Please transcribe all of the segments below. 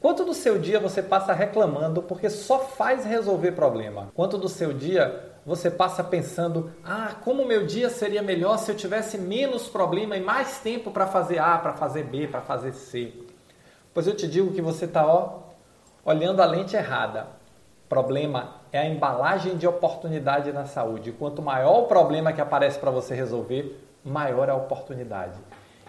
Quanto do seu dia você passa reclamando porque só faz resolver problema? Quanto do seu dia você passa pensando: ah, como meu dia seria melhor se eu tivesse menos problema e mais tempo para fazer A, para fazer B, para fazer C? Pois eu te digo que você está olhando a lente errada. Problema é a embalagem de oportunidade na saúde. Quanto maior o problema que aparece para você resolver, maior a oportunidade.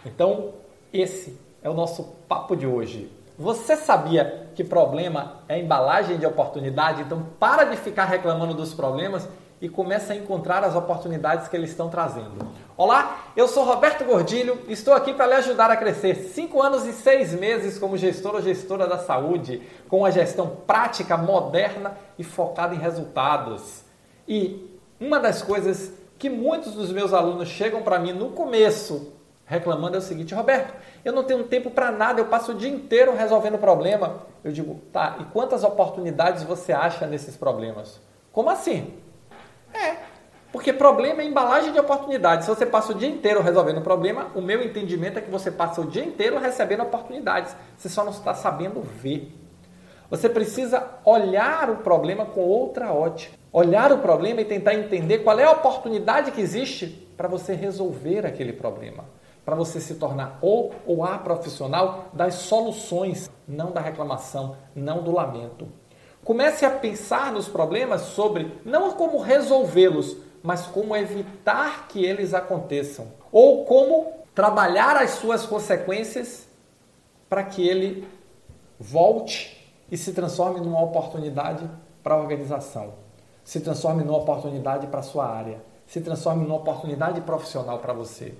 Então, esse é o nosso papo de hoje. Você sabia que problema é embalagem de oportunidade? Então para de ficar reclamando dos problemas e começa a encontrar as oportunidades que eles estão trazendo. Olá, eu sou Roberto Gordilho estou aqui para lhe ajudar a crescer 5 anos e 6 meses como gestor ou gestora da saúde, com uma gestão prática, moderna e focada em resultados. E uma das coisas que muitos dos meus alunos chegam para mim no começo reclamando é o seguinte: Roberto, eu não tenho tempo para nada, eu passo o dia inteiro resolvendo problema. Eu digo, tá, e quantas oportunidades você acha nesses problemas? Como assim? É, porque problema é embalagem de oportunidades. Se você passa o dia inteiro resolvendo problema, o meu entendimento é que você passa o dia inteiro recebendo oportunidades. Você só não está sabendo ver. Você precisa olhar o problema com outra ótica. Olhar o problema e tentar entender qual é a oportunidade que existe para você resolver aquele problema para você se tornar o ou a profissional das soluções, não da reclamação, não do lamento. Comece a pensar nos problemas sobre não como resolvê-los, mas como evitar que eles aconteçam, ou como trabalhar as suas consequências para que ele volte e se transforme numa oportunidade para a organização, se transforme numa oportunidade para a sua área, se transforme numa oportunidade profissional para você.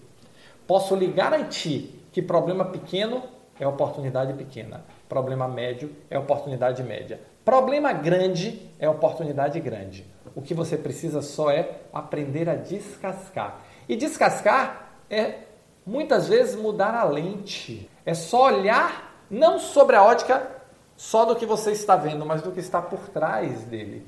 Posso lhe garantir que problema pequeno é oportunidade pequena, problema médio é oportunidade média, problema grande é oportunidade grande. O que você precisa só é aprender a descascar. E descascar é muitas vezes mudar a lente. É só olhar não sobre a ótica só do que você está vendo, mas do que está por trás dele.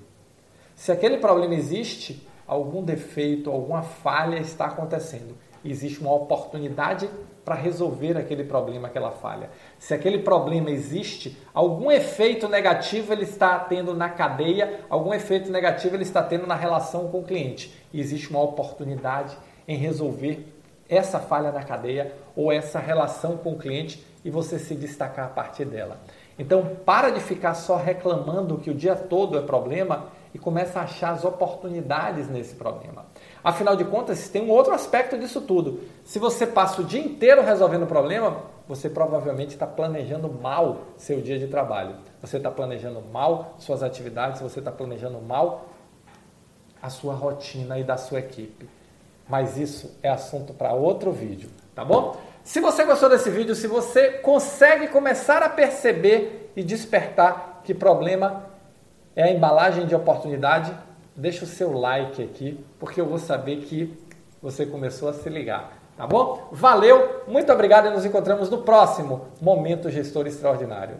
Se aquele problema existe, algum defeito, alguma falha está acontecendo existe uma oportunidade para resolver aquele problema, aquela falha. Se aquele problema existe, algum efeito negativo ele está tendo na cadeia, algum efeito negativo ele está tendo na relação com o cliente. E existe uma oportunidade em resolver essa falha na cadeia ou essa relação com o cliente e você se destacar a partir dela. Então, para de ficar só reclamando que o dia todo é problema e começa a achar as oportunidades nesse problema. Afinal de contas, tem um outro aspecto disso tudo. Se você passa o dia inteiro resolvendo o problema, você provavelmente está planejando mal seu dia de trabalho. Você está planejando mal suas atividades, você está planejando mal a sua rotina e da sua equipe. Mas isso é assunto para outro vídeo, tá bom? Se você gostou desse vídeo, se você consegue começar a perceber e despertar que problema é a embalagem de oportunidade, deixa o seu like aqui, porque eu vou saber que você começou a se ligar. Tá bom? Valeu, muito obrigado e nos encontramos no próximo Momento Gestor Extraordinário.